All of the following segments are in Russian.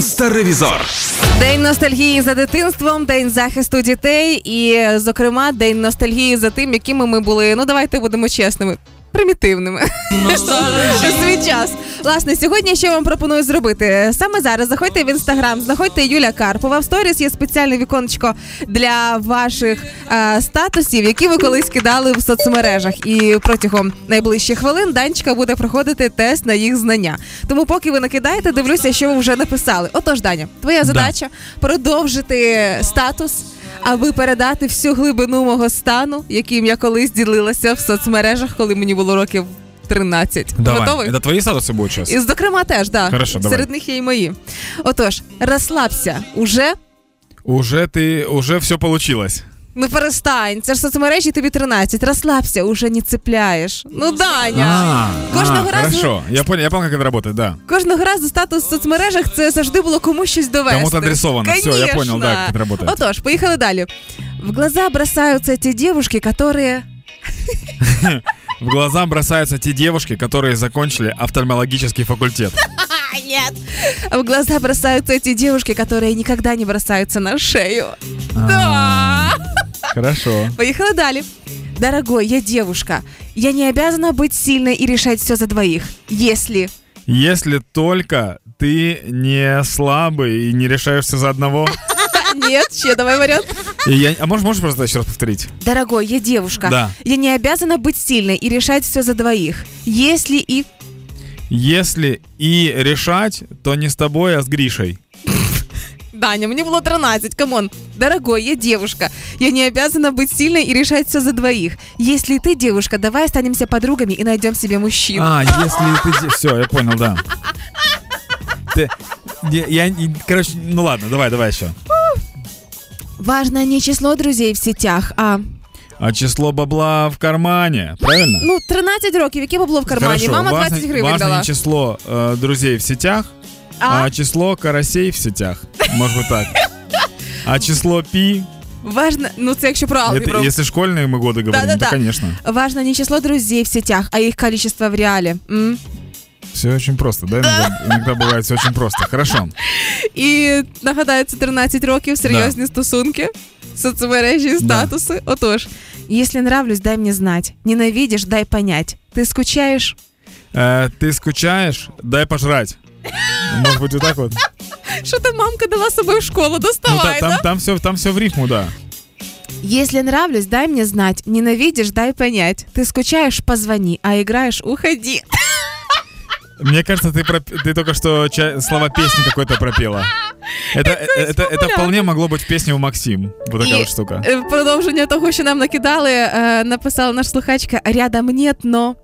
Інстеревізор. День ностальгії за дитинством, день захисту дітей і, зокрема, день ностальгії за тим, якими ми були. Ну давайте будемо чесними. Примітивними свій час. Власне, сьогодні що вам пропоную зробити? Саме зараз заходьте в інстаграм, знаходьте Юля Карпова. В сторіс є спеціальне віконечко для ваших е, статусів, які ви колись кидали в соцмережах. І протягом найближчих хвилин Данечка буде проходити тест на їх знання. Тому, поки ви накидаєте, дивлюся, що ви вже написали. Отож, Даня, твоя задача продовжити статус Аби передати всю глибину мого стану, яким я колись ділилася в соцмережах, коли мені було років 13. Давай. Готовий? Это твои статусы будут сейчас? І, зокрема, теж, да. Хорошо, давай. Серед них є і мої. Отож, розслабся. Уже Уже ты, уже все получилось. ну перестань. Це ж соцмережі тобі 13. Розслабся, уже не цепляєш. Ну, Даня. А, Кожного а, разу- Хорошо, я понял, я понял, как это работает, да. Кожного разу статус в соцмережах це завжди було комусь щось довести. Кому-то адресовано. Всё, я Конечно. понял, да, как это работает. Отож, поїхали далі. В глаза бросаються ті девушки, которые... В глаза бросаются те девушки, которые закончили офтальмологический факультет. А, нет. В глаза бросаются эти девушки, которые никогда не бросаются на шею. Да. Хорошо. Поехали далее. Дорогой, я девушка. Я не обязана быть сильной и решать все за двоих. Если... Если только ты не слабый и не решаешься за одного. Нет, че, давай вариант. Я- а можешь, можешь просто еще раз повторить? Дорогой, я девушка. Да. Я не обязана быть сильной и решать все за двоих. Если и... Если и решать, то не с тобой, а с Гришей. Даня, мне было 13, come on. Дорогой, я девушка. Я не обязана быть сильной и решать все за двоих. Если ты девушка, давай останемся подругами и найдем себе мужчину. А, если ты... Все, я понял, да. Ты- я, я- короче, ну ладно, давай, давай еще. Важно не число друзей в сетях, а... А число бабла в кармане, правильно? Ну, 13 років, яке бабло в кармані? Хорошо, Мама важно, 20 гривень важно дала. число э, друзей в сетях, а? А? число карасей в сетях. Может быть так. А число пи, Важно, ну це якщо про это, алгебру. если школьные мы годы говорим, Да-да-да. то конечно. Важно не число друзей в сетях, а их количество в реале. М? Все очень просто, да? Иногда, иногда бывает все очень просто. Хорошо. І нагадаю, це 13 років, серйозні стосунки, соцмережі, статуси. Отож, якщо нравлюсь, дай мені знать. Ненавидишь, дай понять. Ти скучаєш? Э, ты скучаешь? Дай пожрать. Может быть, вот так вот? Там мамка дала з собою в школу? Ну, Доставай, та- там, да? там, все, там все в рифму, да. Если нравлюсь, дай мне знать. Ненавидишь, дай понять. Ты скучаешь, позвони, а играешь, уходи. Мне кажется, ты, проп- ты только что ча- слова песни какой-то пропела. Это, это, это вполне могло быть в песне у Максим. Вот такая І, вот штука. е, В продовження того, що нам накидали, е, написала наш слухачка рядом нет, но.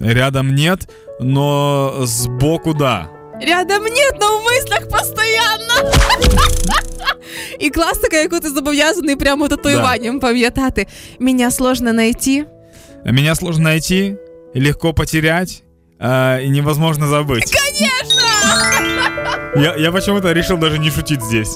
Рядом нет, но сбоку да. Рядом нет, но в мислях постійно. І класика, яку ти зобов'язаний прямо татуюванням пам'ятати. Мене сложно знайти. Меня сложно найти, легко потерять э, и невозможно забыть. Конечно! Я, я почему-то решил даже не шутить здесь.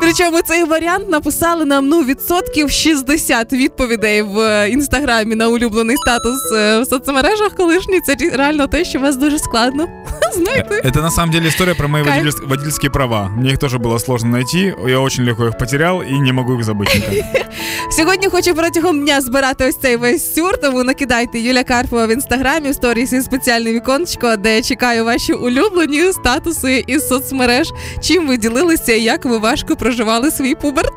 Причому цей варіант написали нам ну відсотків 60 відповідей в е, інстаграмі на улюблений статус е, в соцмережах колишній. Це ре- реально те, що вас дуже складно знайти. Это на самом деле история про мои Кайф. водительс- водительские права. Мне их тоже было сложно найти, я очень легко их потерял и не могу их забыть никак. Сьогодні хочу протягом дня збирати ось цей весь сюр, тому накидайте Юля Карпова в інстаграмі в сторіс і спеціальне віконечко, де я чекаю ваші улюблені статуси із соцмереж. Чим ви ділилися і як ви важко проживали свій пубертат.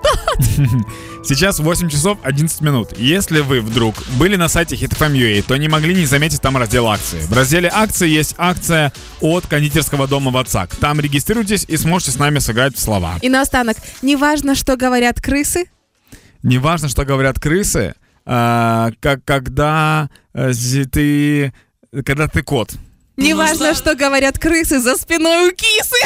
Сейчас 8 часов 11 минут. Если вы вдруг были на сайте HitFM.ua, то не могли не заметить там раздел акции. В разделе акции есть акция от кондитерского дома Ватсак. Там регистрируйтесь и сможете с нами сыграть в слова. І наостанок, не важно, що говорять криси. Неважно, что говорят крысы, а, как когда э, зи- ты когда ты кот. Не важно, что говорят крысы за спиной у кисы.